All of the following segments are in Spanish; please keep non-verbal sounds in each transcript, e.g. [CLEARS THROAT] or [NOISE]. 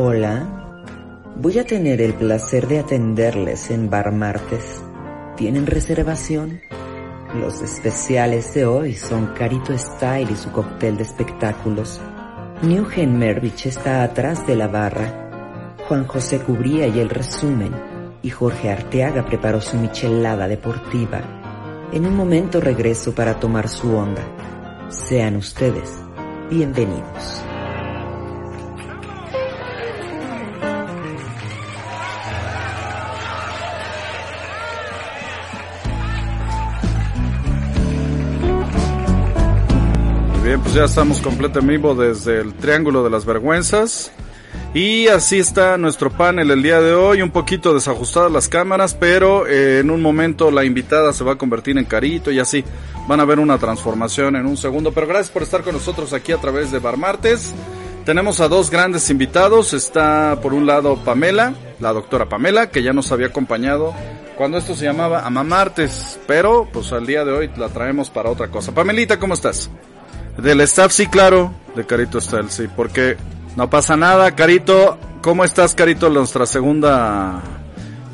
Hola, voy a tener el placer de atenderles en Bar Martes. ¿Tienen reservación? Los especiales de hoy son Carito Style y su cóctel de espectáculos. Newgen Mervich está atrás de la barra. Juan José cubría y el resumen. Y Jorge Arteaga preparó su michelada deportiva. En un momento regreso para tomar su onda. Sean ustedes bienvenidos. Pues ya estamos completo en vivo desde el Triángulo de las Vergüenzas. Y así está nuestro panel el día de hoy, un poquito desajustadas las cámaras, pero eh, en un momento la invitada se va a convertir en Carito y así van a ver una transformación en un segundo. Pero gracias por estar con nosotros aquí a través de Bar Martes. Tenemos a dos grandes invitados. Está por un lado Pamela, la doctora Pamela, que ya nos había acompañado cuando esto se llamaba Ama Martes, pero pues al día de hoy la traemos para otra cosa. Pamelita, ¿cómo estás? Del staff, sí, claro. De Carito está sí, porque no pasa nada. Carito, ¿cómo estás, Carito? Nuestra segunda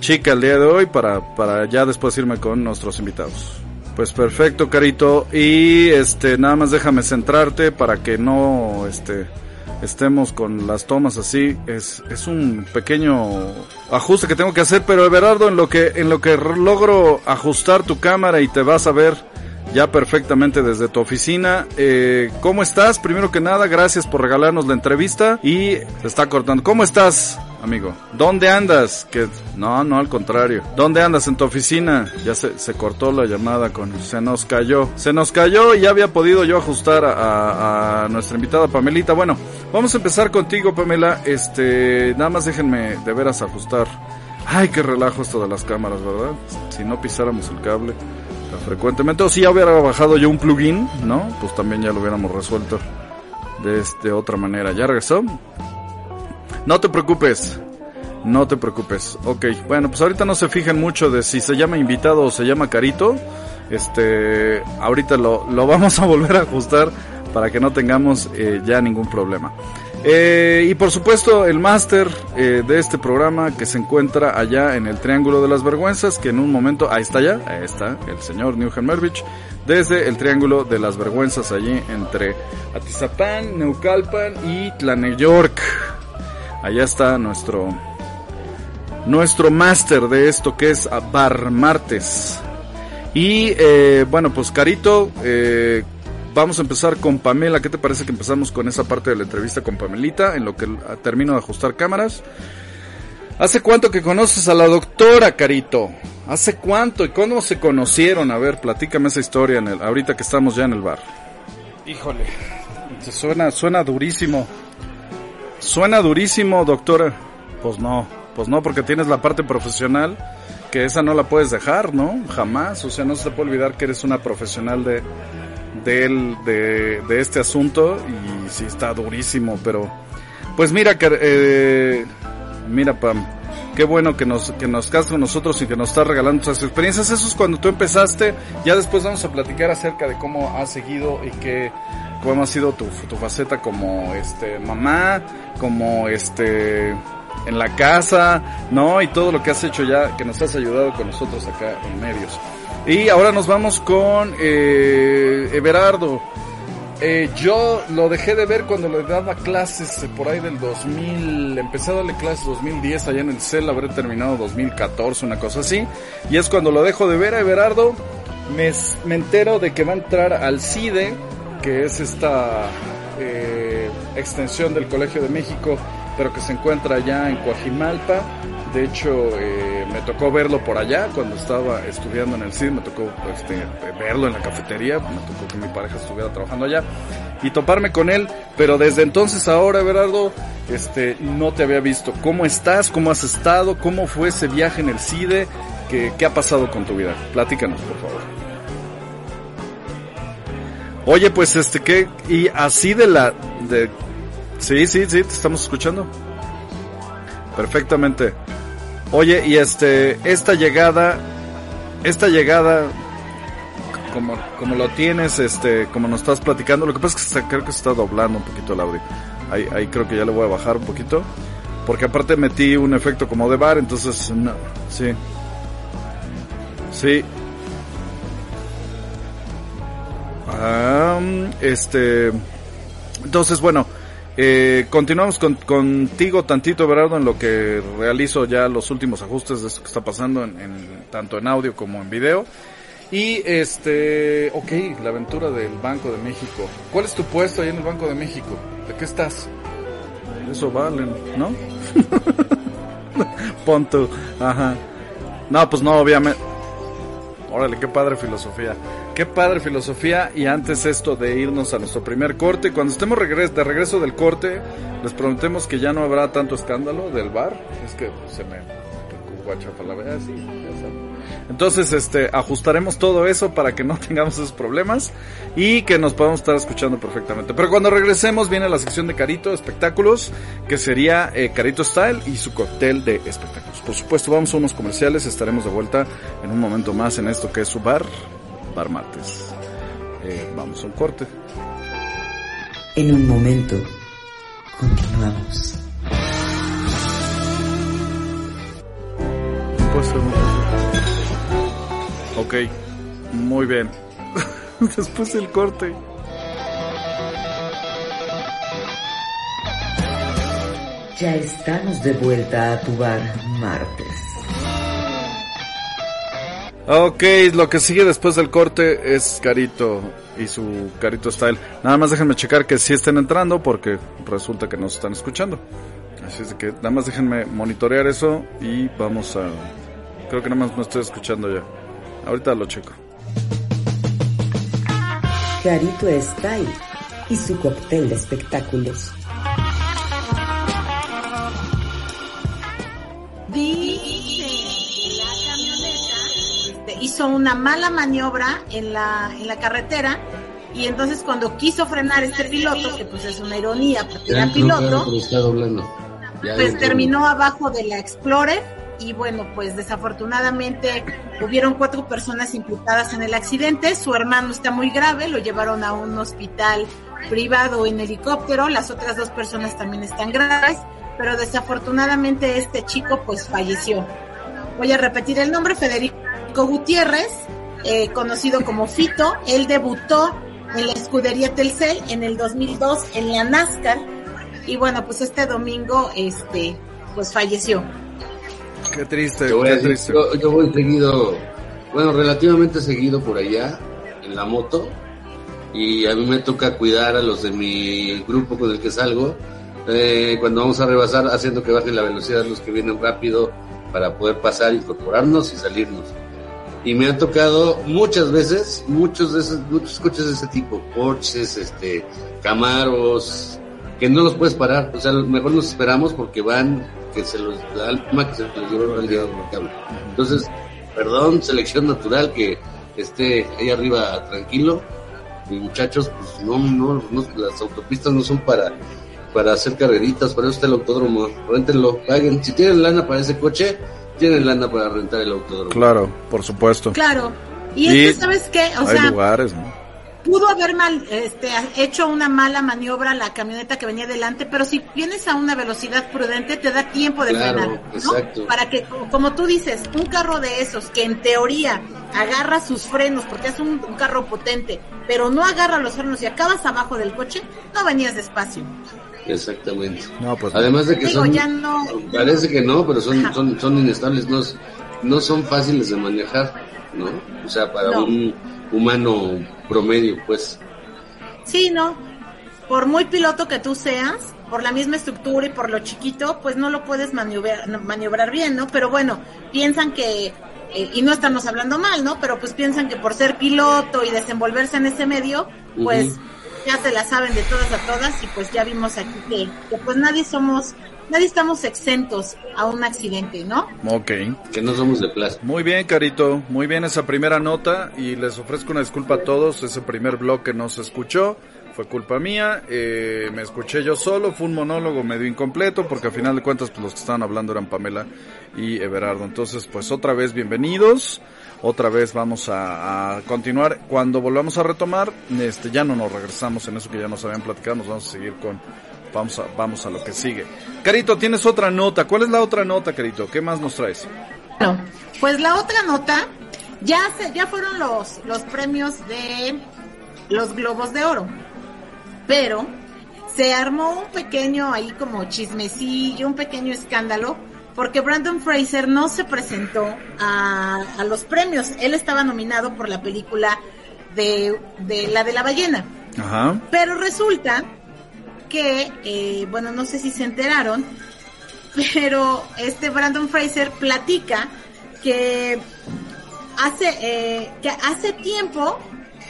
chica el día de hoy para, para ya después irme con nuestros invitados. Pues perfecto, Carito. Y este, nada más déjame centrarte para que no, este, estemos con las tomas así. Es, es un pequeño ajuste que tengo que hacer, pero Everardo, en lo que, en lo que logro ajustar tu cámara y te vas a ver ya perfectamente desde tu oficina. Eh, ¿Cómo estás? Primero que nada, gracias por regalarnos la entrevista y se está cortando. ¿Cómo estás, amigo? ¿Dónde andas? Que no, no, al contrario. ¿Dónde andas en tu oficina? Ya se, se cortó la llamada con se nos cayó. Se nos cayó y ya había podido yo ajustar a, nuestra invitada Pamelita. Bueno, vamos a empezar contigo, Pamela. Este, nada más déjenme de veras ajustar. Ay, qué relajo esto de las cámaras, ¿verdad? Si no pisáramos el cable frecuentemente. O si ya hubiera bajado yo un plugin, ¿no? Pues también ya lo hubiéramos resuelto de este otra manera. ¿Ya regresó? No te preocupes. No te preocupes. Ok, bueno, pues ahorita no se fijen mucho de si se llama invitado o se llama carito. Este, ahorita lo, lo vamos a volver a ajustar para que no tengamos eh, ya ningún problema. Eh, y por supuesto el máster eh, de este programa que se encuentra allá en el Triángulo de las Vergüenzas, que en un momento, ahí está ya, ahí está el señor Newgen Mervich, desde el Triángulo de las Vergüenzas allí entre Atizapán, Neucalpan y Tlaneyork. Allá está nuestro nuestro máster de esto que es Bar Martes. Y eh, bueno, pues Carito, eh, Vamos a empezar con Pamela. ¿Qué te parece que empezamos con esa parte de la entrevista con Pamelita? En lo que termino de ajustar cámaras. ¿Hace cuánto que conoces a la doctora, Carito? ¿Hace cuánto y cómo se conocieron? A ver, platícame esa historia en el, ahorita que estamos ya en el bar. Híjole, suena, suena durísimo. Suena durísimo, doctora. Pues no, pues no, porque tienes la parte profesional, que esa no la puedes dejar, ¿no? Jamás. O sea, no se te puede olvidar que eres una profesional de, de, de, de este asunto y sí está durísimo, pero pues mira, eh, mira Pam, qué bueno que nos, que nos casas con nosotros y que nos estás regalando esas experiencias. Eso es cuando tú empezaste, ya después vamos a platicar acerca de cómo has seguido y que, cómo ha sido tu, tu faceta como este mamá, como este en la casa, ¿no? Y todo lo que has hecho ya, que nos has ayudado con nosotros acá en medios. Y ahora nos vamos con eh, Everardo. Eh, yo lo dejé de ver cuando le daba clases por ahí del 2000, empecé a darle clases 2010 allá en el CEL, habré terminado 2014, una cosa así. Y es cuando lo dejo de ver a Everardo, me, me entero de que va a entrar al CIDE, que es esta eh, extensión del Colegio de México, pero que se encuentra allá en Coajimalpa de hecho, eh, me tocó verlo por allá cuando estaba estudiando en el CID, me tocó este, verlo en la cafetería, me tocó que mi pareja estuviera trabajando allá y toparme con él, pero desde entonces ahora, Everardo, este, no te había visto. ¿Cómo estás? ¿Cómo has estado? ¿Cómo fue ese viaje en el CIDE? ¿Qué, qué ha pasado con tu vida? Platícanos, por favor. Oye, pues este, ¿qué? Y así de la, de, sí, sí, sí, te estamos escuchando. Perfectamente. Oye, y este, esta llegada, esta llegada, como, como lo tienes, este, como nos estás platicando, lo que pasa es que creo que se está doblando un poquito el audio. Ahí, ahí creo que ya le voy a bajar un poquito. Porque aparte metí un efecto como de bar, entonces, no, sí. Sí. este, entonces, bueno, eh, continuamos con, contigo tantito, Berardo, en lo que realizo ya los últimos ajustes de esto que está pasando, en, tanto en audio como en video. Y este, ok, la aventura del Banco de México. ¿Cuál es tu puesto ahí en el Banco de México? ¿De qué estás? Eso valen, ¿no? [LAUGHS] Punto, ajá. No, pues no, obviamente. Órale, qué padre filosofía. Qué padre filosofía. Y antes esto de irnos a nuestro primer corte. Cuando estemos de regreso del corte, les prometemos que ya no habrá tanto escándalo del bar. Es que se me la así, Entonces, este, ajustaremos todo eso para que no [LAUGHS] tengamos esos problemas y que nos podamos estar escuchando perfectamente. Pero cuando regresemos viene la sección de Carito Espectáculos, que sería eh, Carito Style y su cóctel de espectáculos. Por supuesto, vamos a unos comerciales, estaremos de vuelta en un momento más en esto que es su bar, Bar Martes. Eh, vamos a un corte. En un momento, continuamos. Ok, muy bien. [LAUGHS] Después del corte. Ya estamos de vuelta a tu bar martes. Ok, lo que sigue después del corte es Carito y su Carito Style. Nada más déjenme checar que sí estén entrando porque resulta que no se están escuchando. Así es que nada más déjenme monitorear eso y vamos a Creo que nada más me estoy escuchando ya. Ahorita lo checo. Carito Style y su cóctel de espectáculos. Hizo una mala maniobra en la, en la carretera y entonces cuando quiso frenar este piloto, que pues es una ironía porque era piloto, pues terminó abajo de la Explorer y bueno, pues desafortunadamente hubieron cuatro personas imputadas en el accidente, su hermano está muy grave, lo llevaron a un hospital privado en helicóptero, las otras dos personas también están graves, pero desafortunadamente este chico pues falleció. Voy a repetir el nombre, Federico Gutiérrez, eh, conocido como Fito, él debutó en la escudería Telcel en el 2002 en la NASCAR. Y bueno, pues este domingo este pues falleció. Qué triste, yo voy, seguido, bueno, relativamente seguido por allá, en la moto, y a mí me toca cuidar a los de mi grupo con el que salgo, eh, cuando vamos a rebasar, haciendo que bajen la velocidad los que vienen rápido para poder pasar, incorporarnos y salirnos. Y me ha tocado muchas veces, muchos de esos, muchos coches de ese tipo, Porsches, este, Camaros, que no los puedes parar, o sea, mejor nos esperamos porque van que se los da alma que se los llevó al día Entonces, perdón, selección natural que esté ahí arriba tranquilo. Y muchachos, pues no, no, no, las autopistas no son para, para hacer carreritas, para eso está el autódromo. Réntenlo, paguen. Si tienen lana para ese coche, tienen lana para rentar el autódromo. Claro, por supuesto. Claro. Y, es que, ¿sabes qué? O hay lugares, ¿no? pudo haber mal, este, hecho una mala maniobra la camioneta que venía delante, pero si vienes a una velocidad prudente te da tiempo de frenar, ¿no? Para que, como tú dices, un carro de esos que en teoría agarra sus frenos porque es un, carro potente, pero no agarra los frenos y acabas abajo del coche, no venías despacio. Exactamente. Pues, Además de que son, parece que no, pero son, son, son inestables, no, no son fáciles de manejar, ¿no? O sea, para un humano promedio, pues. Sí, ¿no? Por muy piloto que tú seas, por la misma estructura y por lo chiquito, pues no lo puedes maniobrar, maniobrar bien, ¿no? Pero bueno, piensan que, eh, y no estamos hablando mal, ¿no? Pero pues piensan que por ser piloto y desenvolverse en ese medio, pues ya se la saben de todas a todas y pues ya vimos aquí que, que pues nadie somos nadie estamos exentos a un accidente, ¿no? Ok. Que no somos de plástico. Muy bien, Carito. Muy bien esa primera nota y les ofrezco una disculpa a todos. Ese primer bloque no se escuchó. Fue culpa mía, eh, me escuché yo solo, fue un monólogo medio incompleto porque al final de cuentas pues, los que estaban hablando eran Pamela y Everardo. Entonces pues otra vez bienvenidos, otra vez vamos a, continuar. Cuando volvamos a retomar, este ya no nos regresamos en eso que ya nos habían platicado, nos vamos a seguir con vamos a, vamos a lo que sigue. Carito, tienes otra nota. ¿Cuál es la otra nota, Carito? ¿Qué más nos traes? Bueno, pues la otra nota, ya, se, ya fueron los, los premios de los Globos de Oro. Pero se armó un pequeño ahí como chismecillo, un pequeño escándalo, porque Brandon Fraser no se presentó a, a los premios. Él estaba nominado por la película de, de la de la ballena. Ajá. Pero resulta que, eh, bueno, no sé si se enteraron, pero este Brandon Fraser platica que hace, eh, que hace tiempo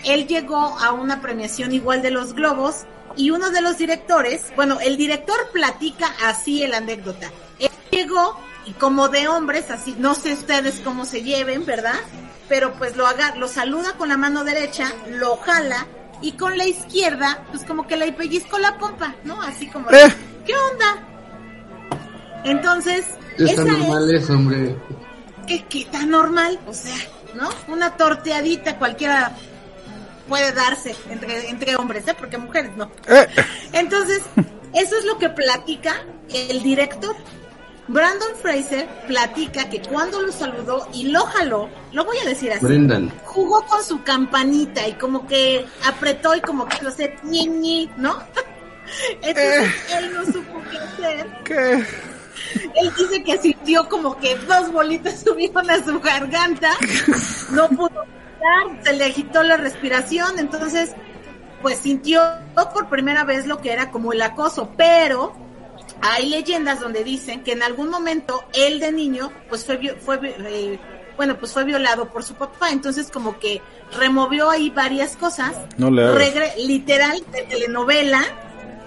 él llegó a una premiación igual de los globos y uno de los directores, bueno, el director platica así el anécdota. Él llegó y como de hombres, así, no sé ustedes cómo se lleven, ¿verdad? Pero pues lo haga, lo saluda con la mano derecha, lo jala y con la izquierda, pues como que le pellizco la pompa, ¿no? Así como, Eh. ¿qué onda? Entonces, Está esa normal es, hombre. que, que tan normal, o sea, ¿no? Una torteadita cualquiera puede darse entre, entre hombres, ¿eh? Porque mujeres no. Eh, Entonces, eso es lo que platica el director. Brandon Fraser platica que cuando lo saludó y lo jaló, lo voy a decir así, Brendan. jugó con su campanita y como que apretó y como que lo hace ñi, ñi, ¿no? [LAUGHS] Entonces él no supo qué hacer. ¿Qué? Él dice que sintió como que dos bolitas [LAUGHS] subieron a su garganta, no pudo respirar, se le agitó la respiración, entonces pues sintió por primera vez lo que era como el acoso, pero hay leyendas donde dicen que en algún momento él de niño pues fue fue eh, bueno pues fue violado por su papá. Entonces como que removió ahí varias cosas. No regre- literal de telenovela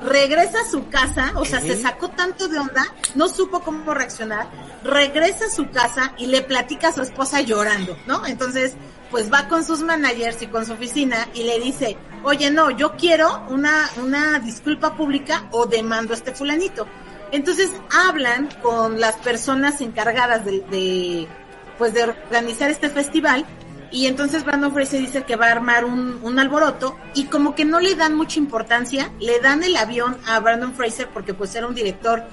regresa a su casa o sea se sacó tanto de onda no supo cómo reaccionar regresa a su casa y le platica a su esposa llorando no entonces pues va con sus managers y con su oficina y le dice, oye, no, yo quiero una, una disculpa pública o demando a este fulanito. Entonces hablan con las personas encargadas de, pues de organizar este festival y entonces Brandon Fraser dice que va a armar un, un alboroto y como que no le dan mucha importancia, le dan el avión a Brandon Fraser porque pues era un director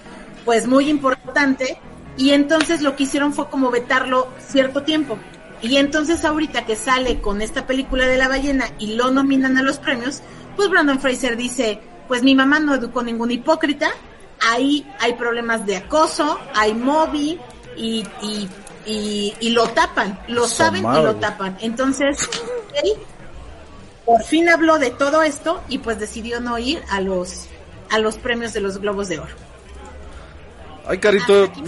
pues muy importante y entonces lo que hicieron fue como vetarlo cierto tiempo. Y entonces ahorita que sale con esta película de la ballena y lo nominan a los premios, pues Brandon Fraser dice, pues mi mamá no educó ningún hipócrita, ahí hay problemas de acoso, hay mobbing y, y, y, y lo tapan, lo saben y lo tapan. Entonces, él por fin habló de todo esto y pues decidió no ir a los, a los premios de los Globos de Oro. Ay, Carito. [LAUGHS]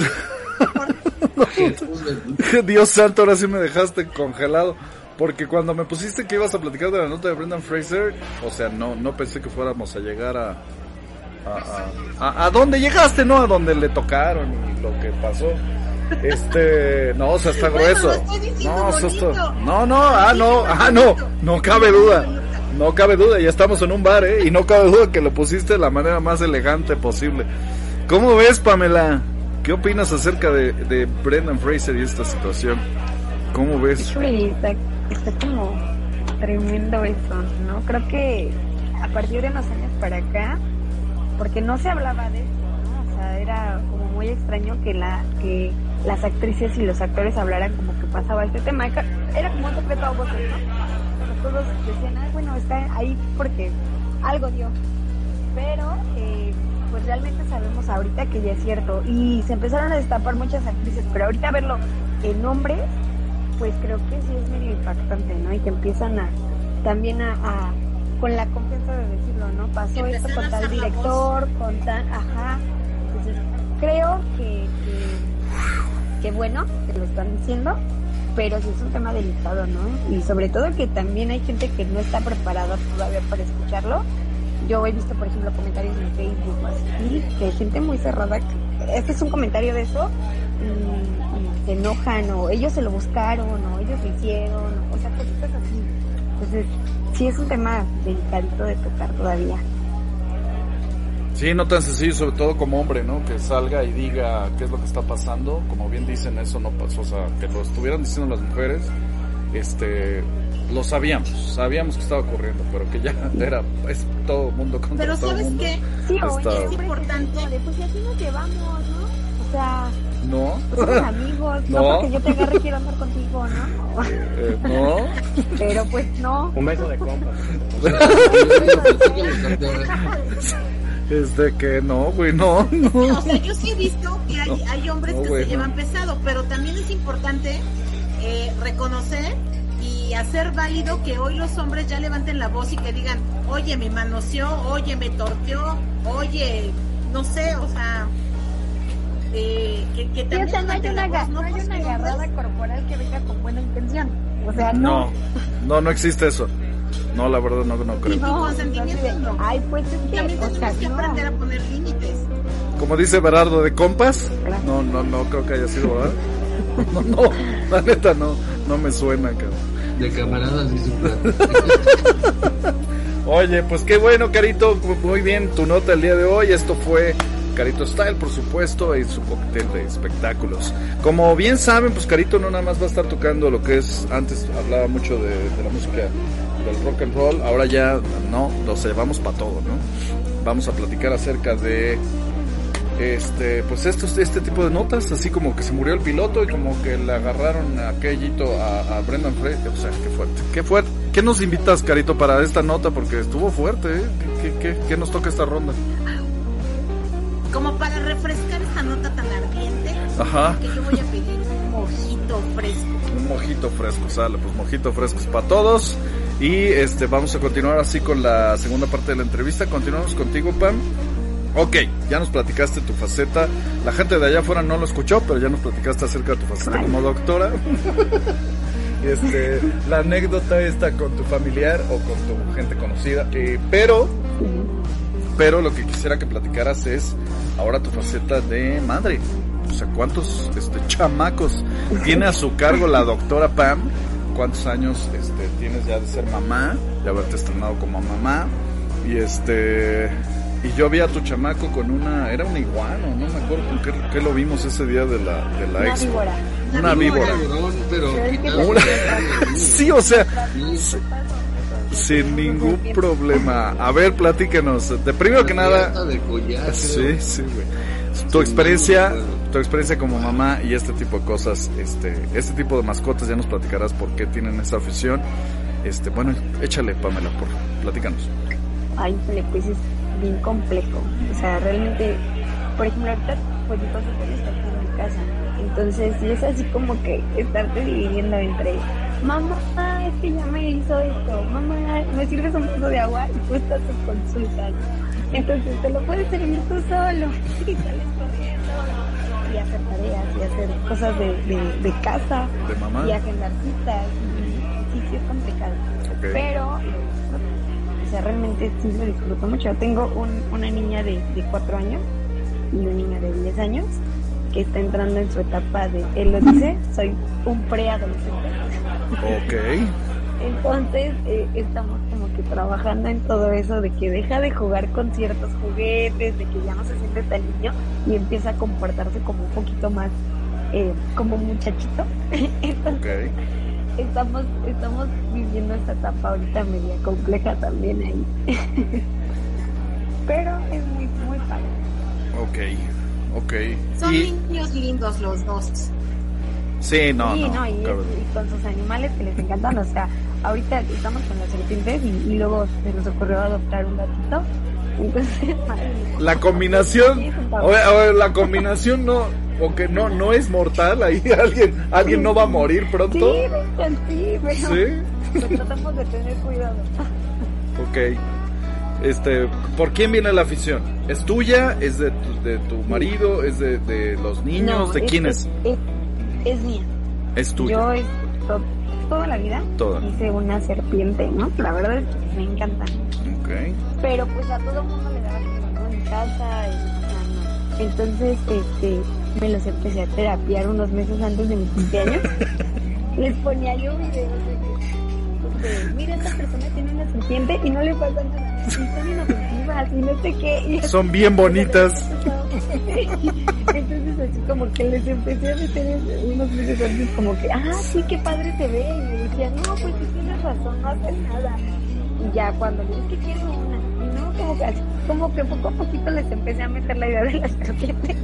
Dios santo, ahora sí me dejaste congelado. Porque cuando me pusiste que ibas a platicar de la nota de Brendan Fraser, o sea, no, no pensé que fuéramos a llegar a. A, a, a, a donde llegaste, ¿no? A donde le tocaron y lo que pasó. Este, no, o sea, está Bueno, grueso. lo estoy diciendo No, o sea, no, no, ah, no, ah, no, no cabe duda. No cabe duda, ya estamos en un bar, ¿eh? Y no cabe duda que lo pusiste de la manera más elegante posible. ¿Cómo ves, Pamela? ¿Qué opinas acerca de, de Brendan Fraser y esta situación? ¿Cómo ves? Está, está como tremendo eso, ¿no? Creo que a partir de unos años para acá, porque no se hablaba de esto, ¿no? O sea, era como muy extraño que la que las actrices y los actores hablaran como que pasaba este tema. Era como un secreto a voces, ¿no? Todos decían, ah, bueno, está ahí porque algo dio. Pero, eh, pues realmente sabemos ahorita que ya es cierto. Y se empezaron a destapar muchas actrices, pero ahorita verlo en hombres, pues creo que sí es medio impactante, ¿no? Y que empiezan a también a- con la confianza de decirlo, ¿no? Pasó esto con tal director, con tal, ajá. Entonces, creo que, que, que bueno que lo están diciendo, pero sí es un tema delicado, ¿no? Y sobre todo que también hay gente que no está preparada todavía para escucharlo. Yo he visto, por ejemplo, comentarios en Facebook o así, que hay gente muy cerrada. que Este es un comentario de eso y, y se enojan o ellos se lo buscaron o ellos lo hicieron, o sea, cositas así. Entonces, sí es un tema delicadito de tocar todavía. Sí, no tan sencillo, sobre todo como hombre, ¿no? Que salga y diga qué es lo que está pasando. Como bien dicen, eso no pasó. O sea, que lo estuvieran diciendo las mujeres, este, lo sabíamos, sabíamos que estaba ocurriendo, pero que ya [LAUGHS] era es todo mundo contra Pero todo ¿sabes mundo. qué? Sí, Está- oye, Es importante. Pues si así nos llevamos, ¿no? O sea, No, pues somos amigos, no. No. porque yo te agarre quiero andar contigo, ¿no? eh, no, Pero pues no. Un beso de compas. es de que no, güey, no, no. O sea, yo sí he visto que hay, hay hombres No, que güey, se no. llevan pesado, pero también es importante eh, reconocer y hacer válido que hoy los hombres ya levanten la voz y que digan, oye, me manoseó, oye, me torteó, oye, no sé, o sea, eh, que, que Sí, también o sea, no hay una, voz, no hay Pues una agarrada hombres. corporal que venga con buena intención. O sea, No, no. no, no existe eso. No, la verdad no, no Y creo. con No, consentimiento no. Ay, pues es que, También o sea, tenemos que no. aprender a poner límites. Como dice Berardo de compas, no, no, no creo que haya sido verdad. [LAUGHS] No, no, la neta no, no me suena, cabrón. De camaradas y su [LAUGHS] Oye, pues qué bueno, Carito. Muy bien, tu nota el día de hoy. Esto fue Carito Style, por supuesto, y su cóctel de espectáculos. Como bien saben, pues Carito no nada más va a estar tocando lo que es. Antes hablaba mucho de, de la música del rock and roll. Ahora ya no, los llevamos para todo, ¿no? Vamos a platicar acerca de. Este, pues estos, este tipo de notas, así como que se murió el piloto y como que le agarraron aquellito a, a Brendan Frey, o sea, qué fuerte, qué fuerte. ¿Qué nos invitas, Carito, para esta nota? Porque estuvo fuerte, ¿eh? ¿Qué, qué, qué- qué nos toca esta ronda? Como para refrescar esta nota tan ardiente, Ajá, que yo voy a pedir un mojito fresco. un mojito fresco, sale, pues mojito frescos para todos. Y este, vamos a continuar así con la segunda parte de la entrevista. Continuamos contigo, Pam. Ok, ya nos platicaste tu faceta. La gente de allá afuera no lo escuchó, pero ya nos platicaste acerca de tu faceta como doctora. [LAUGHS] Este, la anécdota está con tu familiar o con tu gente conocida. Eh, pero, pero lo que quisiera que platicaras es ahora tu faceta de madre. O sea, ¿cuántos este, chamacos tiene a su cargo la doctora Pam? ¿Cuántos años este, tienes ya de ser mamá? De haberte estrenado como mamá. Y este. Y yo vi a tu chamaco con una. Era una iguana, no me acuerdo con qué, qué lo vimos ese día de la, de la Una expo. víbora. Una víbora. Pero Pero también- [LAUGHS] Sí, o sea, Sí. Sin ningún problema. A ver, platícanos. De primero que nada, de collar, sí, sí, güey. Tu experiencia, tu experiencia como mamá y este tipo de cosas, este, este tipo de mascotas, ya nos platicarás por qué tienen esa afición. Este, bueno, échale, Pamela, por platícanos. Ay, pues es bien complejo. O sea, realmente, por ejemplo, ahorita, pues mi consultorio está aquí en mi casa. Entonces, sí es así como que estarte dividiendo entre, mamá, es que ya me hizo esto, mamá, me sirves un vaso de agua y estás en consulta. Entonces, te lo puedes servir tú solo [LAUGHS] y sales corriendo y hacer tareas y hacer cosas de, de, de casa De mamá. y agendar citas. Y sí, sí es complicado Ok. pero. O sea, realmente sí lo disfruto mucho. Tengo un, una niña de, de 4 años y una niña de 10 años que está entrando en su etapa de, él lo dice, soy un preadolescente. Ok. Entonces eh, estamos como que trabajando en todo eso de que deja de jugar con ciertos juguetes, de que ya no se siente tan niño y empieza a comportarse como un poquito más eh, como muchachito. [LAUGHS] Entonces, Ok. estamos estamos viviendo esta etapa ahorita media compleja también ahí [LAUGHS] pero es muy muy padre Ok. Ok. Son Y, niños lindos los dos. sí, no, sí no. no, y, y con sus animales que les encantan o sea ahorita estamos con las serpientes y, y luego se nos ocurrió adoptar un gatito entonces. [LAUGHS] La combinación, Sí, oye, oye, la combinación no, o que no, no es mortal, ahí [LAUGHS] alguien, alguien no va a morir sí pronto. hecho, sí pero Sí. tratamos de tener cuidado Ok. Este, ¿por quién viene la afición? ¿Es tuya? ¿Es de tu, de tu marido? ¿Es de, de los niños? No, ¿De quién es? es, es mía Es tuya. Yo es to- toda la vida Toda. hice una serpiente, ¿no? La verdad es que me encanta. Ok. Pero pues a todo mundo le daba ¿no? En casa. Entonces, este, me los empecé a terapiar unos meses antes de mi cumpleaños. [LAUGHS] Les ponía yo videos de que, de, mira, esta persona tiene y no le pasa nada. Y están inofensivos preciosas y no sé qué. Son bien bonitas. [LAUGHS] Entonces así como que les empecé a meter unos meses antes como que, ah, sí, qué padre se ve. Y me decían, no, pues sí tienes razón, no haces nada. Y ya cuando les dije que quiero una, y no, como que, así, como que poco a poquito les empecé a meter la idea de las croquetes.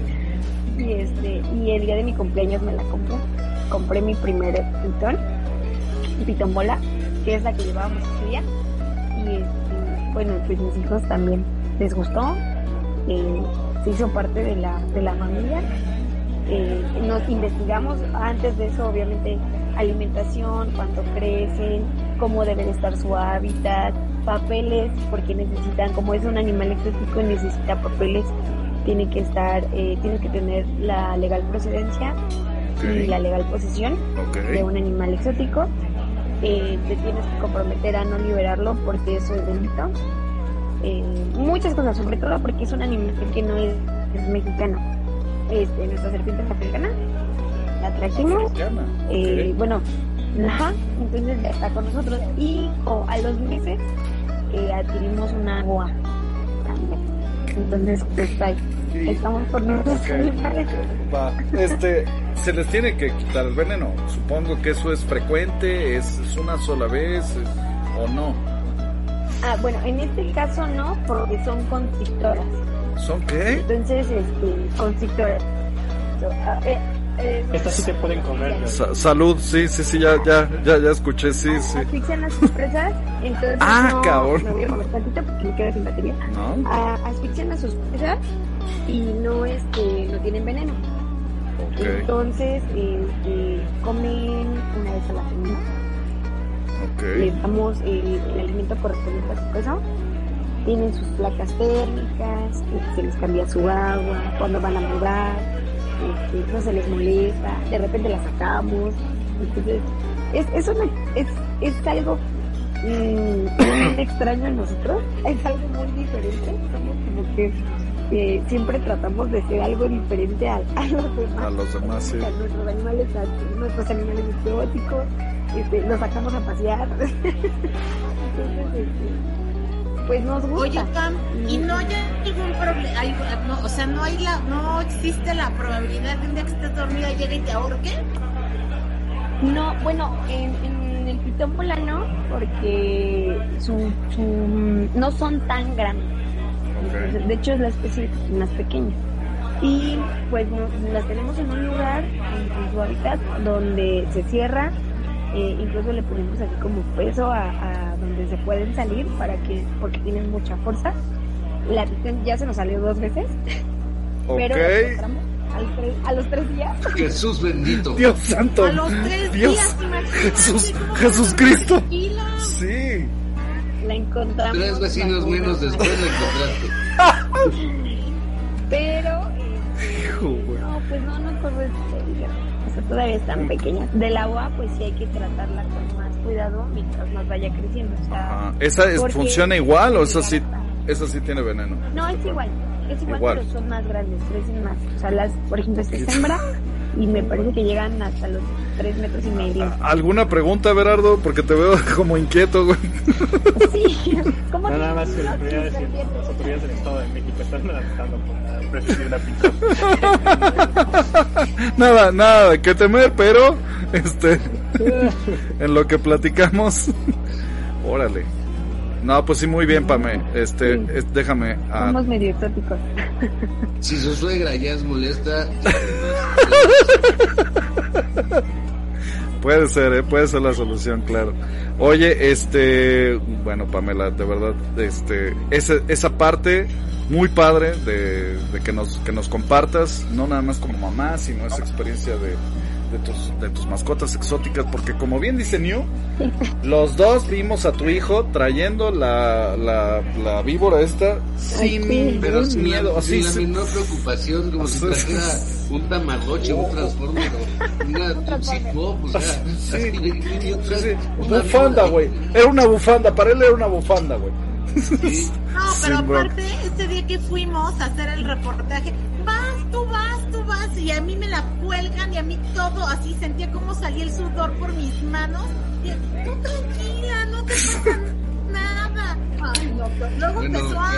Y este, y el día de mi cumpleaños me la compré. Compré mi primer pitón, pitón bola, que es la que llevábamos ese día. Y bueno, pues mis hijos también les gustó. Eh, se hizo parte de la, de la familia. Eh, nos investigamos antes de eso, obviamente, alimentación, cuánto crecen, cómo debe estar su hábitat, papeles, porque necesitan, como es un animal exótico, necesita papeles, tiene que estar, eh, tiene que tener la legal procedencia Okay. y la legal posesión de un animal exótico. Eh, te tienes que comprometer a no liberarlo porque eso es delito. Eh, muchas cosas, sobre todo porque es un animal que no es, es mexicano. Este, nuestra serpiente es africana, la trajimos, Africana, eh, bueno, ajá, entonces ya está con nosotros y o a los meses eh, adquirimos una boa también. Entonces, pues ahí, Sí. estamos por nuestros Ok. animales. Va. Este, se les tiene que quitar el veneno. Supongo que eso es frecuente, es, es una sola vez o no. Ah, bueno, en este caso no, porque son constrictoras. ¿Son qué? Entonces, este, constrictoras. So, ah, eh, Estas sí te pueden comer. ¿no? Sa- salud, sí, sí, sí, ya, ya, ya, ya escuché, sí, sí. asfixian a sus presas, entonces Ah, no, cabrón. me voy a mover tantito porque me quedo sin batería. ¿No? Ah, asfixian a sus presas y no, este, no tienen veneno. Ok. Entonces, este, comen una vez a la semana. les Ok. damos el, el alimento correspondiente a su peso. Tienen sus placas térmicas, se les cambia su agua, cuando van a mudar, este, no se les molesta, de repente la sacamos. Entonces, es, es, una, es, es algo mm, [COUGHS] extraño en nosotros, es algo muy diferente. Somos como que eh, siempre tratamos de ser algo diferente a, a los demás A los demás, sí. a nuestros animales, a nuestros animales exóticos, este, los sacamos a pasear. [LAUGHS] Entonces, este, pues nos gusta. Oye, Pam, ¿y no hay ningún problema? No, o sea, no hay la, no existe la probabilidad de un día que estés dormida llegue y te ahorque. No, bueno, en, en el pitón polano, porque su, su, no son tan grandes. De hecho, es la especie más pequeña. Y pues nos- las tenemos en un lugar, en, en su hábitat, donde se cierra. eh, incluso le ponemos así como peso a, a donde se pueden salir para que, porque tienen mucha fuerza. La pitón ya se nos salió dos veces, pero la Ok. encontramos al tres- a los tres días. Jesús bendito. Dios santo. A los tres Dios. días. Jesús- ¿cómo Jesús Cristo. Sí. La encontramos. Tres vecinos menos después la encontraste. [LAUGHS] Pero, eh, Hijo, no, pues no, no corre sea, todavía están pequeñas. Del agua, pues sí hay que tratarla con más cuidado mientras más vaya creciendo. O sea, Ajá. ¿Esa es- funciona igual o esa sí, esa sí tiene veneno? No, es igual. Es igual, Igual. pero son más grandes, crecen más. O sea, las, por ejemplo, esta es hembra y me parece que llegan hasta los 3 metros y medio. ¿Alguna pregunta, Berardo? Porque te veo [LAUGHS] como inquieto, güey. Sí, [LAUGHS] ¿cómo No, nada más que las autoridades, del Estado de México están adaptando por recibir una pinche. [LAUGHS] nada, nada de qué temer, pero este en lo que platicamos, órale. No, pues sí, muy bien, Pame. Este, Sí. es- déjame. ah, Somos medio exóticos. Si su suegra ya es molesta, [LAUGHS] Puede ser, ¿eh? puede ser la solución, claro. Oye, este, bueno, Pamela, de verdad, este, esa, esa parte muy padre de, de que nos que nos compartas, no nada más como mamá, sino esa experiencia de, de tus de tus mascotas exóticas, porque como bien dice New, los dos vimos a tu hijo trayendo la la, la víbora esta sin pero miedo, la, así sin la menor preocupación, como si trajera un tamagotchi, un transformer, o una o sea, [LAUGHS] Sí. Sí, sí, bufanda, güey. Era una bufanda, para él era una bufanda, güey. Sí. No, [LAUGHS] pero aparte, este día que fuimos a hacer el reportaje, vas, tú vas, y a mí me la cuelgan y a mí todo, así sentía como salía el sudor por mis manos. Y, tú tranquila, no te pasa nada. Ay, no, luego Bueno, empezó a,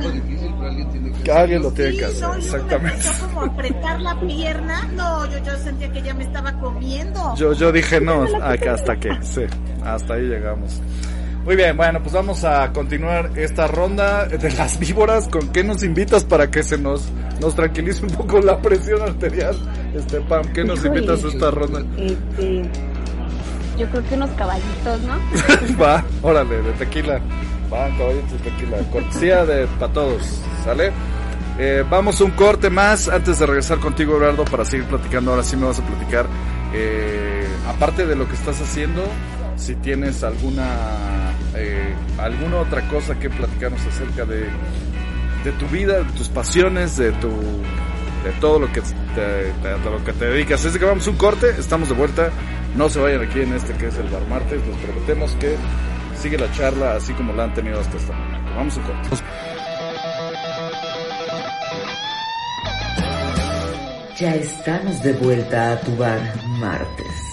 es difícil, pero alguien tiene que Que alguien lo tiene Sí, que hacer, no, exactamente. empezó como a apretar la pierna. No, yo, yo sentía que ya me estaba comiendo. Yo, yo dije no, acá hasta que, sí, hasta ahí llegamos. Muy bien, bueno, pues vamos a continuar esta ronda de las víboras. ¿Con qué nos invitas para que se nos, nos tranquilice un poco la presión arterial? Este, Pam, ¿qué nos Híjole. invitas a esta ronda? Este, yo creo que unos caballitos, ¿no? [LAUGHS] Va, órale, de tequila. Va, caballitos de tequila. Cortesía de para todos, ¿sale? Eh, vamos un corte más antes de regresar contigo, Eduardo, para seguir platicando. Ahora sí me vas a platicar. eh, aparte de lo que estás haciendo, si tienes alguna eh, alguna otra cosa que platicarnos acerca de, tu vida, de tus pasiones, de tu de todo lo que te, lo que te dedicas. Así que vamos un corte, estamos de vuelta. No se vayan aquí en este que es el Bar Martes. Les prometemos que sigue la charla así como la han tenido hasta este momento. Vamos un corte. Ya estamos de vuelta a tu bar martes.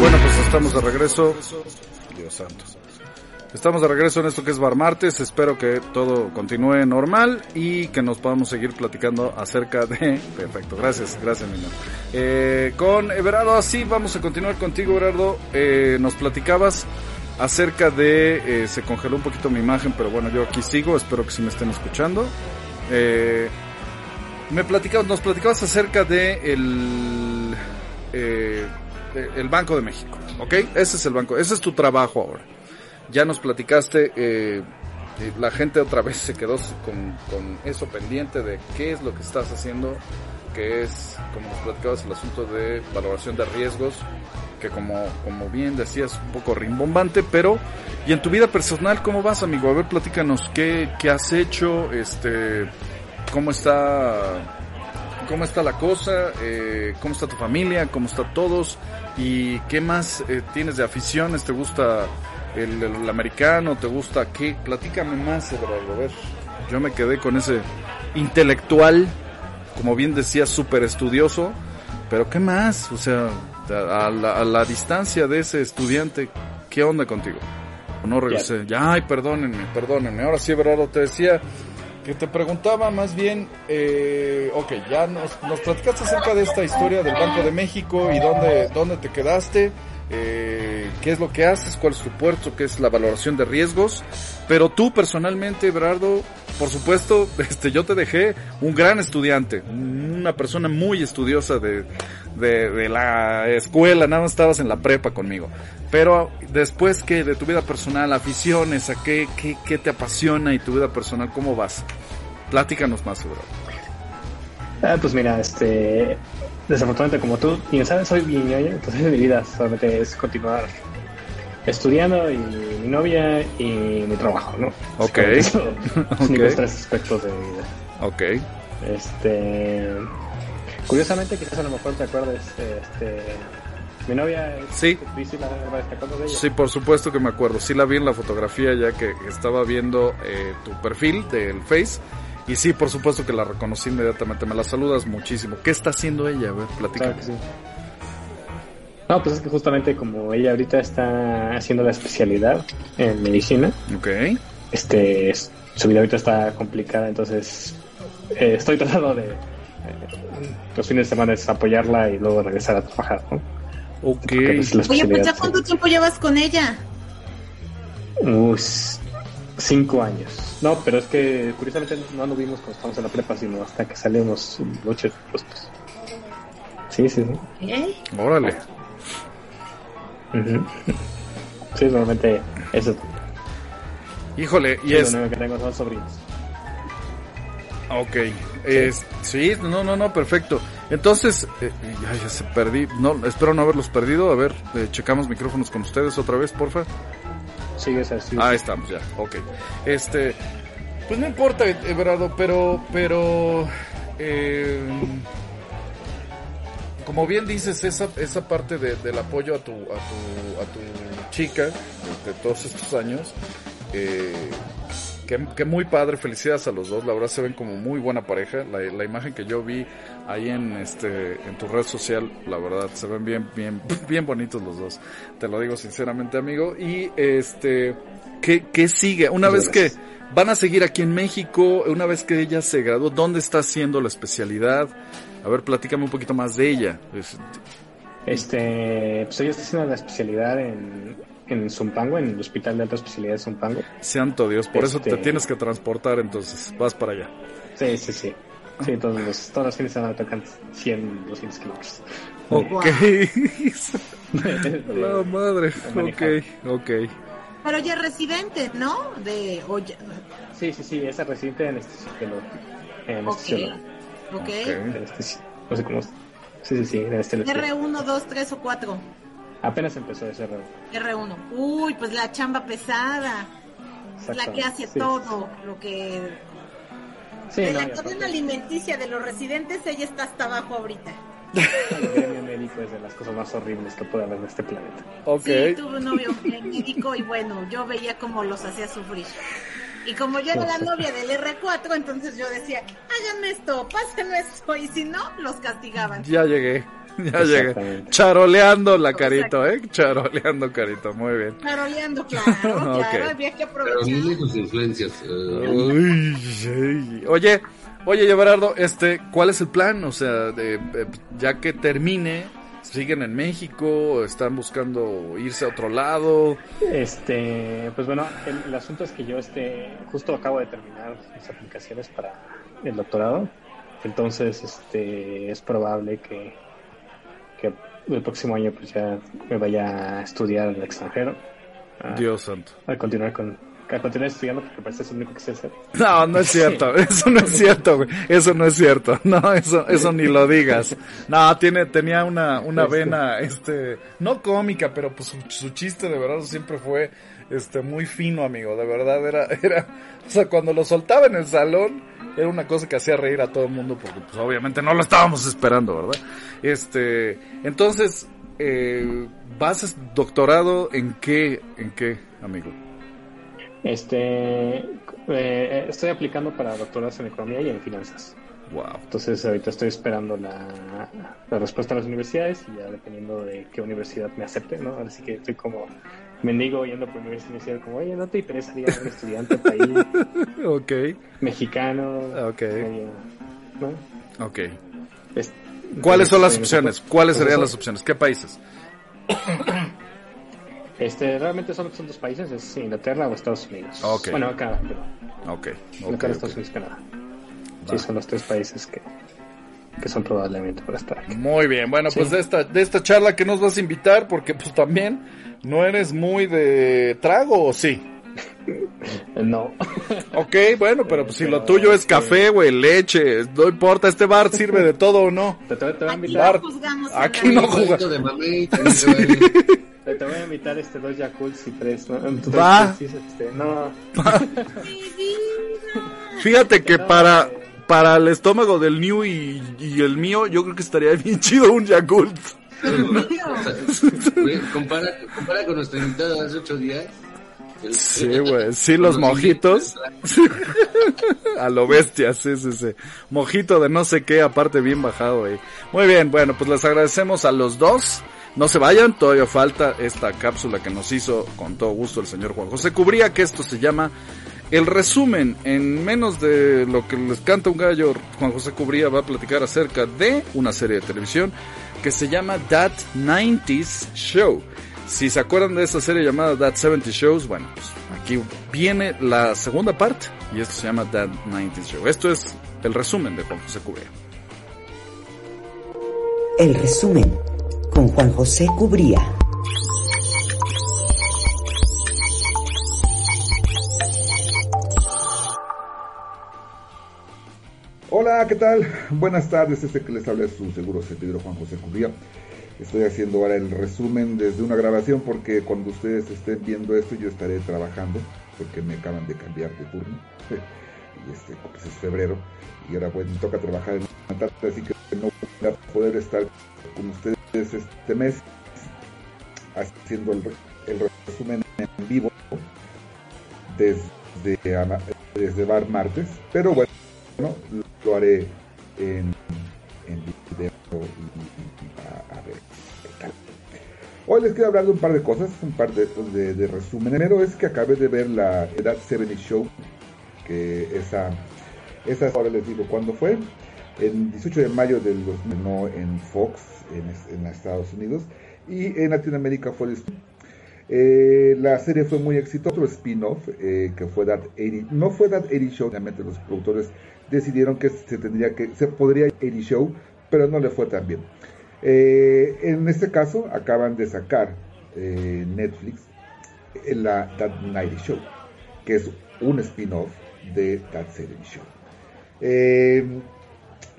Bueno, pues estamos de regreso. Dios santo. Estamos de regreso en esto que es Bar Martes. Espero que todo continúe normal y que nos podamos seguir platicando acerca de. Perfecto, gracias, gracias, Nino. Eh, con Everardo, así vamos a continuar contigo, Everardo. Eh, nos platicabas acerca de. eh, se congeló un poquito mi imagen, pero bueno, yo aquí sigo. Espero que sí me estén escuchando. Eh, me platicabas, nos platicabas acerca de el. El Banco de México, ¿ok? Ese es el banco, ese es tu trabajo ahora. Ya nos platicaste, eh, eh, la gente otra vez se quedó con, con eso pendiente de qué es lo que estás haciendo, que es, como nos platicabas, el asunto de valoración de riesgos, que como, como bien decías, un poco rimbombante, pero, y en tu vida personal, ¿cómo vas, amigo? A ver, platícanos, ¿qué, qué has hecho? Este, ¿cómo está cómo está la cosa, eh, cómo está tu familia, cómo están todos y qué más eh, tienes de aficiones, te gusta el, el- americano, te gusta qué, platícame más, Eduardo, a ver, yo me quedé con ese intelectual, como bien decía, súper estudioso, pero qué más, o sea, a, a la, a la distancia de ese estudiante, ¿qué onda contigo? No regresé, ya, ay, perdónenme, perdónenme, ahora sí, Eduardo, te decía, que te preguntaba más bien, eh, ok, ya nos, nos platicaste acerca de esta historia del Banco de México y dónde, dónde te quedaste, eh, qué es lo que haces, cuál es tu puerto, qué es la valoración de riesgos, pero tú personalmente, Berardo, por supuesto, [LAUGHS] este, yo te dejé un gran estudiante, una persona muy estudiosa de, de, de la escuela, nada más estabas en la prepa conmigo. Pero después que de tu vida personal, aficiones, a qué, qué, qué te apasiona y tu vida personal, ¿cómo vas? Platícanos más, seguro. Ah, pues mira, este, desafortunadamente como tú, bien sabes, soy bien entonces mi vida solamente es continuar estudiando y mi novia y mi trabajo, ¿no? Ok. Eso, [LAUGHS] Ok. Son los tres aspectos de mi vida. Ok. Este, curiosamente, quizás a lo mejor te acuerdes, este, mi novia Sí. ¿viste la la- ¿te acuerdas de ella? Sí, por supuesto que me acuerdo. Sí la vi en la fotografía ya que estaba viendo eh, tu perfil del Face. Y sí, por supuesto que la reconocí inmediatamente. Me la saludas muchísimo. ¿Qué está haciendo ella? A ver, platícame. Claro que sí. No, pues es que justamente como ella ahorita está haciendo la especialidad en medicina, Ok. este, es- su vida ahorita está complicada, entonces eh, estoy [LAUGHS] tratando de eh, los fines de semana es apoyarla y luego regresar a trabajar, ¿no? Ok. Pues, Oye, pues ya cuánto tiempo llevas con ella? Uy, cinco años. No, pero es que curiosamente no nos vimos cuando estábamos en la prepa, sino hasta que salimos muchos pues, pues. Sí, sí, sí. ¿Eh? Órale. Ujú. Sí, normalmente eso Híjole, y es es... lo único que tengo son sobrinos. Ok. Es, sí, no, no, no, perfecto. Entonces, eh, ya, ya se perdí. No, espero no haberlos perdido. A ver, eh, checamos micrófonos con ustedes otra vez, porfa. Sigues así. Ah, estamos ya, ok. Este, pues no importa, Everardo, pero, pero, eh, como bien dices, esa, esa parte de- del apoyo a tu, a tu, a tu chica de, de todos estos años, eh, que, muy padre, felicidades a los dos, la verdad se ven como muy buena pareja, la, la, imagen que yo vi ahí en este en tu red social, la verdad se ven bien bien [LAUGHS] bien bonitos los dos, te lo digo sinceramente amigo, y este, ¿qué, qué sigue? Una vez que van a seguir aquí en México, una vez que ella se graduó, ¿dónde está haciendo la especialidad? A ver, platícame un poquito más de ella. Este, pues ella está haciendo la especialidad en, en Zumpango, en el Hospital de Alta Especialidad de Zumpango. Santo Dios, por eso te este tienes que transportar entonces, vas para allá. Sí, sí, sí. Sí, todos los, todos los fines de semana tocan 100, 200 kilómetros. Ok. [LAUGHS] [LAUGHS] La madre. Ok, ok. Pero ya es residente, ¿no? De, Sí, sí, sí, es residente en anestesiólogo. Ok. okay. No sé cómo. Sí, sí, sí, en este R1, 2, 3 o 4. Apenas empezó ese R1. R1. Uy, pues la chamba pesada. La que hace todo lo que... Sí, de la cadena alimenticia de los residentes, ella está hasta abajo ahorita. El gremio médico es de las cosas más horribles que puede haber en este planeta. Okay. Sí, tuve un novio médico y bueno, yo veía cómo los hacía sufrir. Y como yo era la novia del R4, entonces yo decía, háganme esto, pásenme esto, y si no, los castigaban. Ya llegué. [LAUGHS] Ya llegué. Charoleando la carito, ¿eh? Charoleando carito, muy bien. Charoleando, claro, [LAUGHS] claro, había que aprovechar. Sus influencias. Eh. Oye, oye, Gerardo, este, ¿cuál es el plan? O sea, de, ya que termine, siguen en México, están buscando irse a otro lado. Este, pues bueno, el, asunto es que yo este, justo acabo de terminar mis aplicaciones para el doctorado, entonces este, es probable que que el próximo año pues ya me vaya a estudiar al extranjero. Dios santo. A continuar con a continuar estudiando porque parece es lo único que sé hacer. No, no es cierto, [LAUGHS] eso no es cierto, güey. Eso no es cierto. [LAUGHS] No, eso eso ni lo digas. No, tiene tenía una una este. vena este no cómica, pero pues su, su chiste de verdad siempre fue este muy fino, amigo, de verdad era [LAUGHS] era o sea, cuando lo soltaba en el salón era una cosa que hacía reír a todo el mundo porque pues obviamente no lo estábamos esperando, ¿verdad? Este, entonces, eh, ¿vas doctorado en qué, en qué, amigo? Este, eh, estoy aplicando para doctorados en economía y en finanzas. Wow. Entonces ahorita estoy esperando la, la respuesta de las universidades y ya dependiendo de qué universidad me acepte, ¿no? Así que estoy como mendigo yendo por universidad como, oye, ¿no te interesaría un estudiante país? [LAUGHS] Mexicano. Ok. ¿no? Ok. ¿Cuáles son las opciones? ¿Cuáles serían las opciones? ¿Qué países? [COUGHS] Este, realmente son, son dos países, es Inglaterra o Estados Unidos. Okay. Bueno, pero... Ok. Inglaterra, Estados Unidos, Canadá. Sí, son los tres países que, que son probablemente para estar aquí. Muy bien, bueno, pues de esta, de esta charla que nos vas a invitar, porque pues también no eres muy de trago, ¿o sí? [LAUGHS] No. [LAUGHS] Ok, bueno, pero pues si lo tuyo es café, güey, leche, no importa, este bar sirve de todo o no. [LAUGHS] Te, te, voy a invitar. Aquí no jugamos. Te, voy a invitar este dos Yakults y tres, ¿no? Va. Este, no. Fíjate que para para el estómago del New y, el mío, yo creo que estaría bien [LAUGHS] chido un Yakult. compara, compara con nuestra invitada hace ocho días. Sí, güey, sí, los mojitos. [LAUGHS] A lo bestia, sí, sí, sí. Mojito de no sé qué, aparte bien bajado, güey. Muy bien, bueno, pues les agradecemos a los dos. No se vayan, todavía falta esta cápsula que nos hizo con todo gusto el señor Juan José Cubría, que esto se llama el resumen, en menos de lo que les canta un gallo, Juan José Cubría va a platicar acerca de una serie de televisión que se llama That 90s Show. Si se acuerdan de esa serie llamada That 70 Shows, bueno, pues aquí viene la segunda parte y esto se llama That 90s Show. Esto es el resumen de Juan José Cubría. El resumen con Juan José Cubría. ¿Qué tal? Buenas tardes, este que les habla es su seguro servidor Juan José Cubría. Estoy haciendo ahora el resumen desde una grabación porque cuando ustedes estén viendo esto yo estaré trabajando porque me acaban de cambiar de turno. [LAUGHS] Y este, pues es febrero y ahora bueno, me toca trabajar en una tarde, así que no voy a poder estar con ustedes este mes haciendo el, el resumen en vivo desde desde Bar Martes, pero bueno, lo haré en, en video y, a, ver qué tal. Hoy les quiero hablar de un par de cosas, un par de, de, de resumen. Primero es que acabé de ver la Edad 70 Show, que esa, esa ahora les digo cuándo fue, el 18 de mayo del 2009 en Fox, en, en Estados Unidos, y en Latinoamérica fue eh, la serie fue muy exitosa, otro spin-off eh, que fue That 80, no fue That 80 Show, obviamente los productores decidieron que se tendría que, se podría 80 Show, pero no le fue tan bien. Eh, en este caso acaban de sacar Netflix la That 90 Show, que es un spin-off de That 70 Show.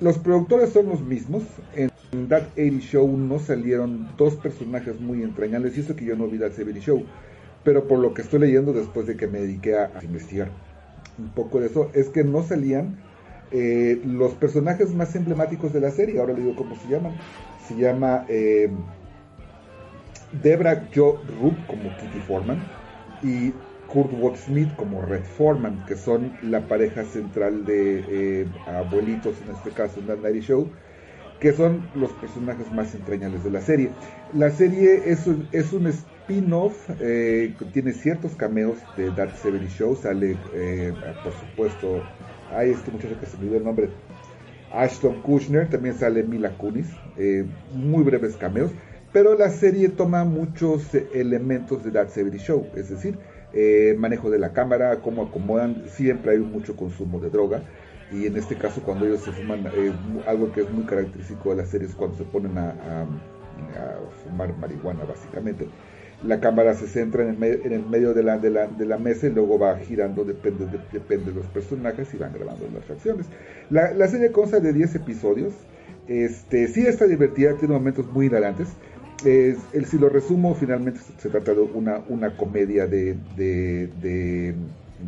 los productores son los mismos, en en That 80 Show no salieron dos personajes muy entrañables, y eso que yo no vi That 70 Show, pero por lo que estoy leyendo después de que me dediqué a, investigar un poco de eso, es que no salían eh, los personajes más emblemáticos de la serie, ahora le digo cómo se llaman, se llama eh, Debra Jo Rupp como Kitty Foreman y Kurt Smith como Red Foreman, que son la pareja central de eh, abuelitos en este caso en That 90 Show que son los personajes más entrañables de la serie. La serie es un, es un spin-off, eh, tiene ciertos cameos de That 70 Show, sale, eh, por supuesto, hay este muchacho que se me dio el nombre, Ashton Kushner, también sale Mila Kunis, eh, muy breves cameos, pero la serie toma muchos elementos de That 70 Show, es decir, manejo de la cámara, cómo acomodan, siempre hay mucho consumo de droga, y en este caso cuando ellos se fuman, eh, algo que es muy característico de la serie es cuando se ponen a, fumar marihuana básicamente. La cámara se centra en el, en el medio de la, de, la, de la, mesa y luego va girando, depende de, depende de los personajes y van grabando las acciones. La, la serie consta de 10 episodios, este, sí está divertida, tiene momentos muy hilarantes. el, si lo resumo, finalmente se, trata de una, una comedia de, de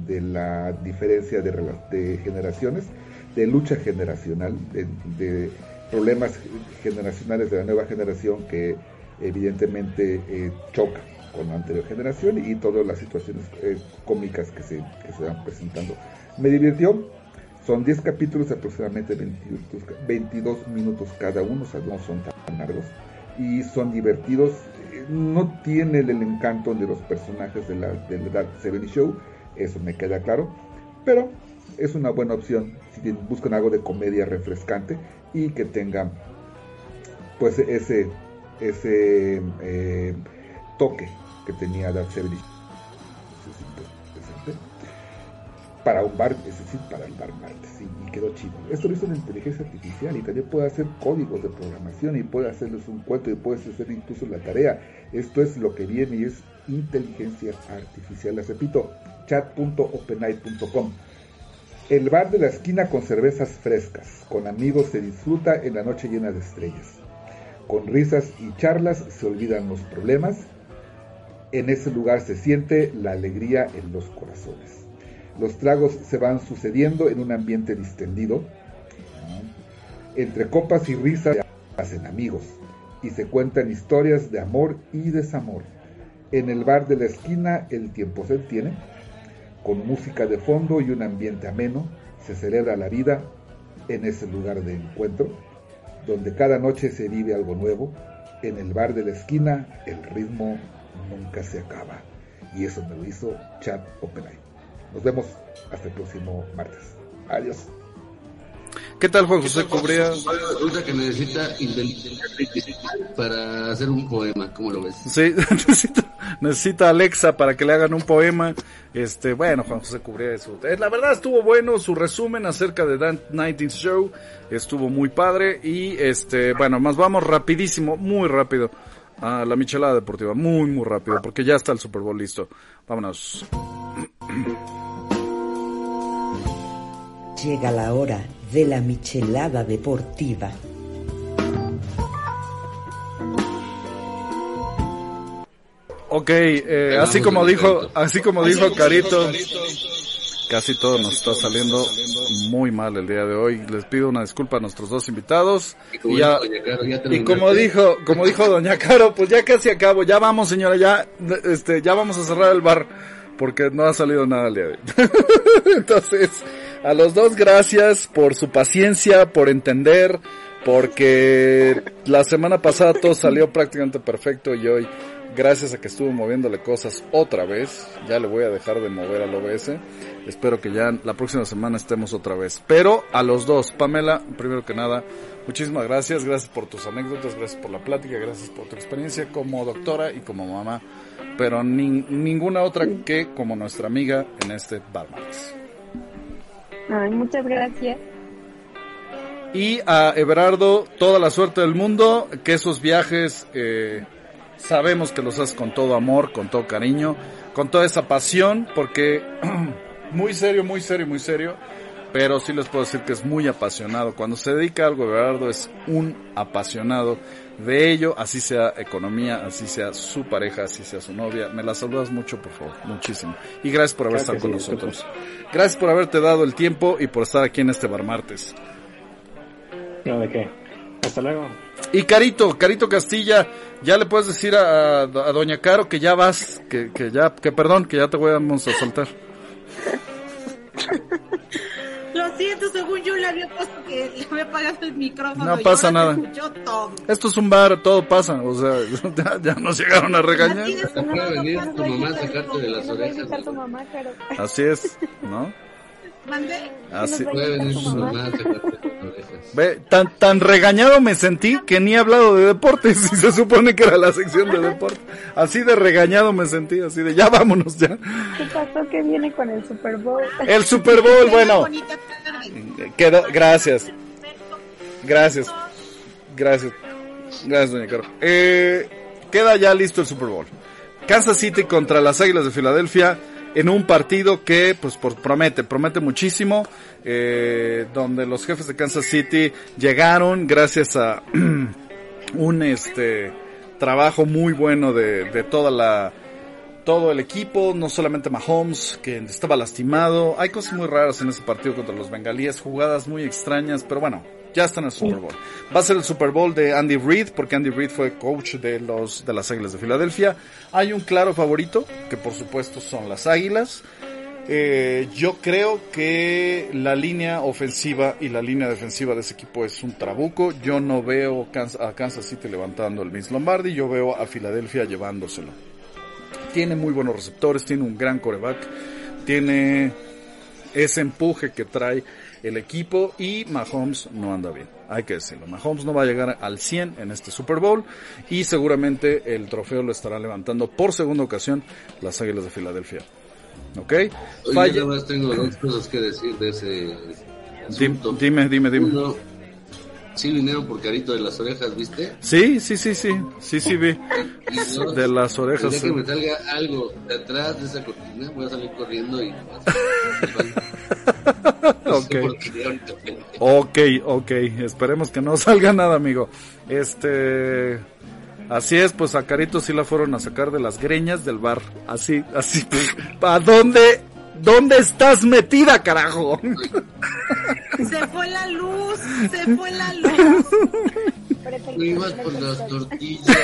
de la diferencia de generaciones, de lucha generacional, de, problemas generacionales de la nueva generación que evidentemente eh, chocan con la anterior generación y todas las situaciones eh, cómicas que se, que se van presentando. Me divirtió, son 10 capítulos aproximadamente 22, minutos cada uno, o sea, no son tan largos y son divertidos. No tiene el, encanto de los personajes de la, de la Seven Show, eso me queda claro, pero es una buena opción si buscan algo de comedia refrescante y que tenga pues ese ese eh, toque que tenía Dark Seven para un bar, es decir, para el bar martes, y quedó chido. Esto lo hizo una inteligencia artificial y también puede hacer códigos de programación y puede hacerles un cuento y puede hacer incluso la tarea. Esto es lo que viene y es inteligencia artificial. Les repito, chat.openite.com. El bar de la esquina con cervezas frescas, con amigos se disfruta en la noche llena de estrellas. Con risas y charlas se olvidan los problemas. En ese lugar se siente la alegría en los corazones. Los tragos se van sucediendo en un ambiente distendido. Entre copas y risas se hacen amigos y se cuentan historias de amor y desamor. En el bar de la esquina el tiempo se detiene con música de fondo y un ambiente ameno, se celebra la vida en ese lugar de encuentro, donde cada noche se vive algo nuevo. En el bar de la esquina el ritmo nunca se acaba. Y eso me lo hizo Chad OpenAI. Nos vemos hasta el próximo martes. Adiós. ¿Qué tal Juan José Cubría? Resulta que necesita para hacer un poema, ¿cómo lo ves? Sí, [LAUGHS] necesita, Alexa para que le hagan un poema. Este, bueno, Juan José Cubría eso. Eh, la verdad estuvo bueno su resumen acerca de Dan 19 Show, estuvo muy padre y este, bueno, más vamos rapidísimo, muy rápido a la michelada deportiva, muy muy rápido porque ya está el Super Bowl listo. Vámonos. Llega la hora de la michelada deportiva. Ok, eh, así como dijo, así como dijo Carito, casi todo nos está saliendo muy mal el día de hoy. Les pido una disculpa a nuestros dos invitados. Y, como dijo, como dijo Doña Caro, pues ya casi acabo. Ya vamos, señora, ya, este, ya vamos a cerrar el bar porque no ha salido nada el día de hoy. [LAUGHS] Entonces, a los dos gracias por su paciencia, por entender, porque la semana pasada todo salió prácticamente perfecto y hoy, gracias a que estuve moviéndole cosas otra vez, ya le voy a dejar de mover al OBS. Espero que ya la próxima semana estemos otra vez. Pero a los dos, Pamela, primero que nada, muchísimas gracias, gracias por tus anécdotas, gracias por la plática, gracias por tu experiencia como doctora y como mamá, pero ninguna otra que como nuestra amiga en este Bar Muchas gracias. Y a Everardo, toda la suerte del mundo, que esos viajes eh, sabemos que los haces con todo amor, con todo cariño, con toda esa pasión, porque [CLEARS THROAT] muy serio, muy serio, muy serio, pero sí les puedo decir que es muy apasionado. Cuando se dedica a algo, Everardo es un apasionado de ello, así sea economía, así sea su pareja, así sea su novia. Me la saludas mucho, por favor, muchísimo. Y gracias por haber estado con nosotros. Gracias por haberte dado el tiempo y por estar aquí en este Bar Martes. No, de qué. Hasta luego. Y Carito, Carito Castilla, ya le puedes decir a, a, Doña Caro que ya vas, que, que ya, que perdón, que ya te voy a soltar. [LAUGHS] Siento, según yo le había puesto que le había apagado el micrófono. No pasa nada. Esto es un bar, todo pasa. O sea, [LAUGHS] ya, ya nos llegaron a regañar. Así es, ¿no? Así. Ve, tan, tan regañado me sentí que ni he hablado de deportes [LAUGHS] y se supone que era la sección de deportes. Así de regañado me sentí, así de ya vámonos ya. ¿Qué pasó que viene con el Super Bowl? El Super Bowl, [LAUGHS] bueno. Quedó, gracias. Gracias. Gracias. Gracias, doña Caro. Eh, queda ya listo el Super Bowl. Kansas City contra las Águilas de Filadelfia en un partido que pues promete, promete muchísimo, eh, donde los jefes de Kansas City llegaron gracias a [CLEARS THROAT] un este trabajo muy bueno de, de toda la todo el equipo, no solamente Mahomes, que estaba lastimado. Hay cosas muy raras en ese partido contra los bengalíes, jugadas muy extrañas, pero bueno, ya está en el Super Bowl. Va a ser el Super Bowl de Andy Reid, porque Andy Reid fue coach de los de las Águilas de Filadelfia. Hay un claro favorito, que por supuesto son las Águilas. Eh, yo creo que la línea ofensiva y la línea defensiva de ese equipo es un trabuco. Yo no veo a Kansas City levantando el Miss Lombardi, yo veo a Filadelfia llevándoselo. Tiene muy buenos receptores, tiene un gran coreback, tiene ese empuje que trae el equipo y Mahomes no anda bien. Hay que decirlo. Mahomes no va a llegar al 100 en este Super Bowl y seguramente el trofeo lo estará levantando por segunda ocasión las Águilas de Filadelfia. ¿Ok? Oye, más tengo dos cosas que decir de ese asunto. Dime, dime, dime. Sí vinieron por carito de las orejas, ¿viste? Sí, sí, sí, sí, sí, sí vi. [LAUGHS] de las orejas. que me salga algo de atrás de esa cortina, voy a salir corriendo y... [LAUGHS] ok, ok, esperemos que no salga nada, amigo. Este... Así es, pues a Carito sí la fueron a sacar de las greñas del bar. Así, así. ¿A dónde ¿Dónde estás metida, carajo? Se fue la luz, se fue la luz. Ibas por las tortillas.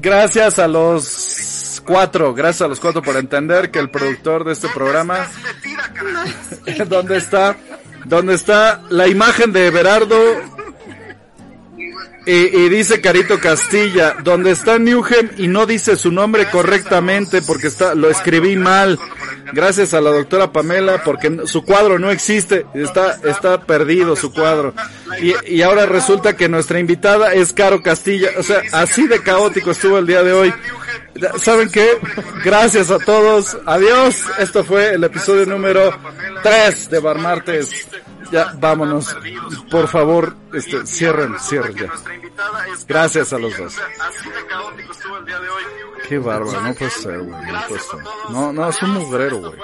Gracias a los cuatro, gracias a los cuatro por entender que el productor de este programa, ¿dónde [LAUGHS] está? ¿Dónde está la imagen de Berardo y, dice Carito Castilla, donde está Newham y no dice su nombre correctamente porque está, lo escribí mal. Gracias a la doctora Pamela porque su cuadro no existe, está, está perdido su cuadro. Y, y ahora resulta que nuestra invitada es Caro Castilla. O sea, así de caótico estuvo el día de hoy. ¿Saben qué? Gracias a todos. Adiós. Esto fue el episodio número 3 de Bar Martes ya, vámonos. Por favor, este, cierren, cierren ya. Gracias a los dos. Qué bárbaro, no puede ser, güey, no puede ser. No, no, es un mugrero, güey.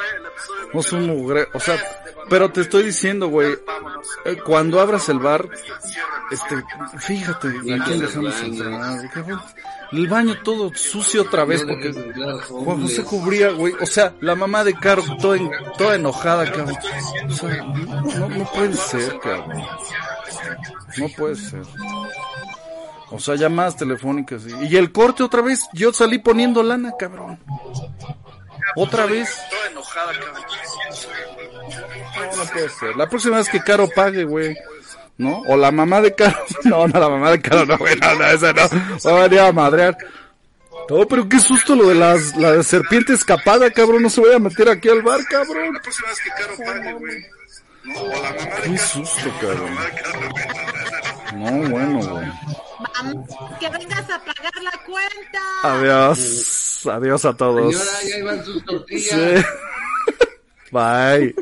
No es un mugrero, o sea, pero te estoy diciendo, güey, eh, cuando abras el bar, este, fíjate, ¿a quién dejamos entrar? El baño todo sucio otra vez porque Juan José cubría, güey. O sea, la mamá de Caro toda, toda enojada, cabrón. O sea, no, no puede ser, cabrón. No puede ser. O sea, llamadas telefónicas. Y, y el corte otra vez, yo salí poniendo lana, cabrón. Otra vez. Toda enojada, cabrón. No, no puede ser. La próxima vez que Caro pague, güey. ¿No? O la mamá de Caro. [LAUGHS] No, no, la mamá de Caro no, güey. No, no, esa no. Va a venir a madrear. No, pero qué susto lo de las, la serpiente escapada, cabrón. No se vaya a meter aquí al bar, cabrón. La próxima vez que Caro pague, güey. No, o la mamá de Qué susto, cabrón. No, bueno, güey. Vamos, que vengas a pagar la cuenta. Adiós. Adiós a todos. Señora, ya iban sus tortillas. Sí. [LAUGHS] Bye.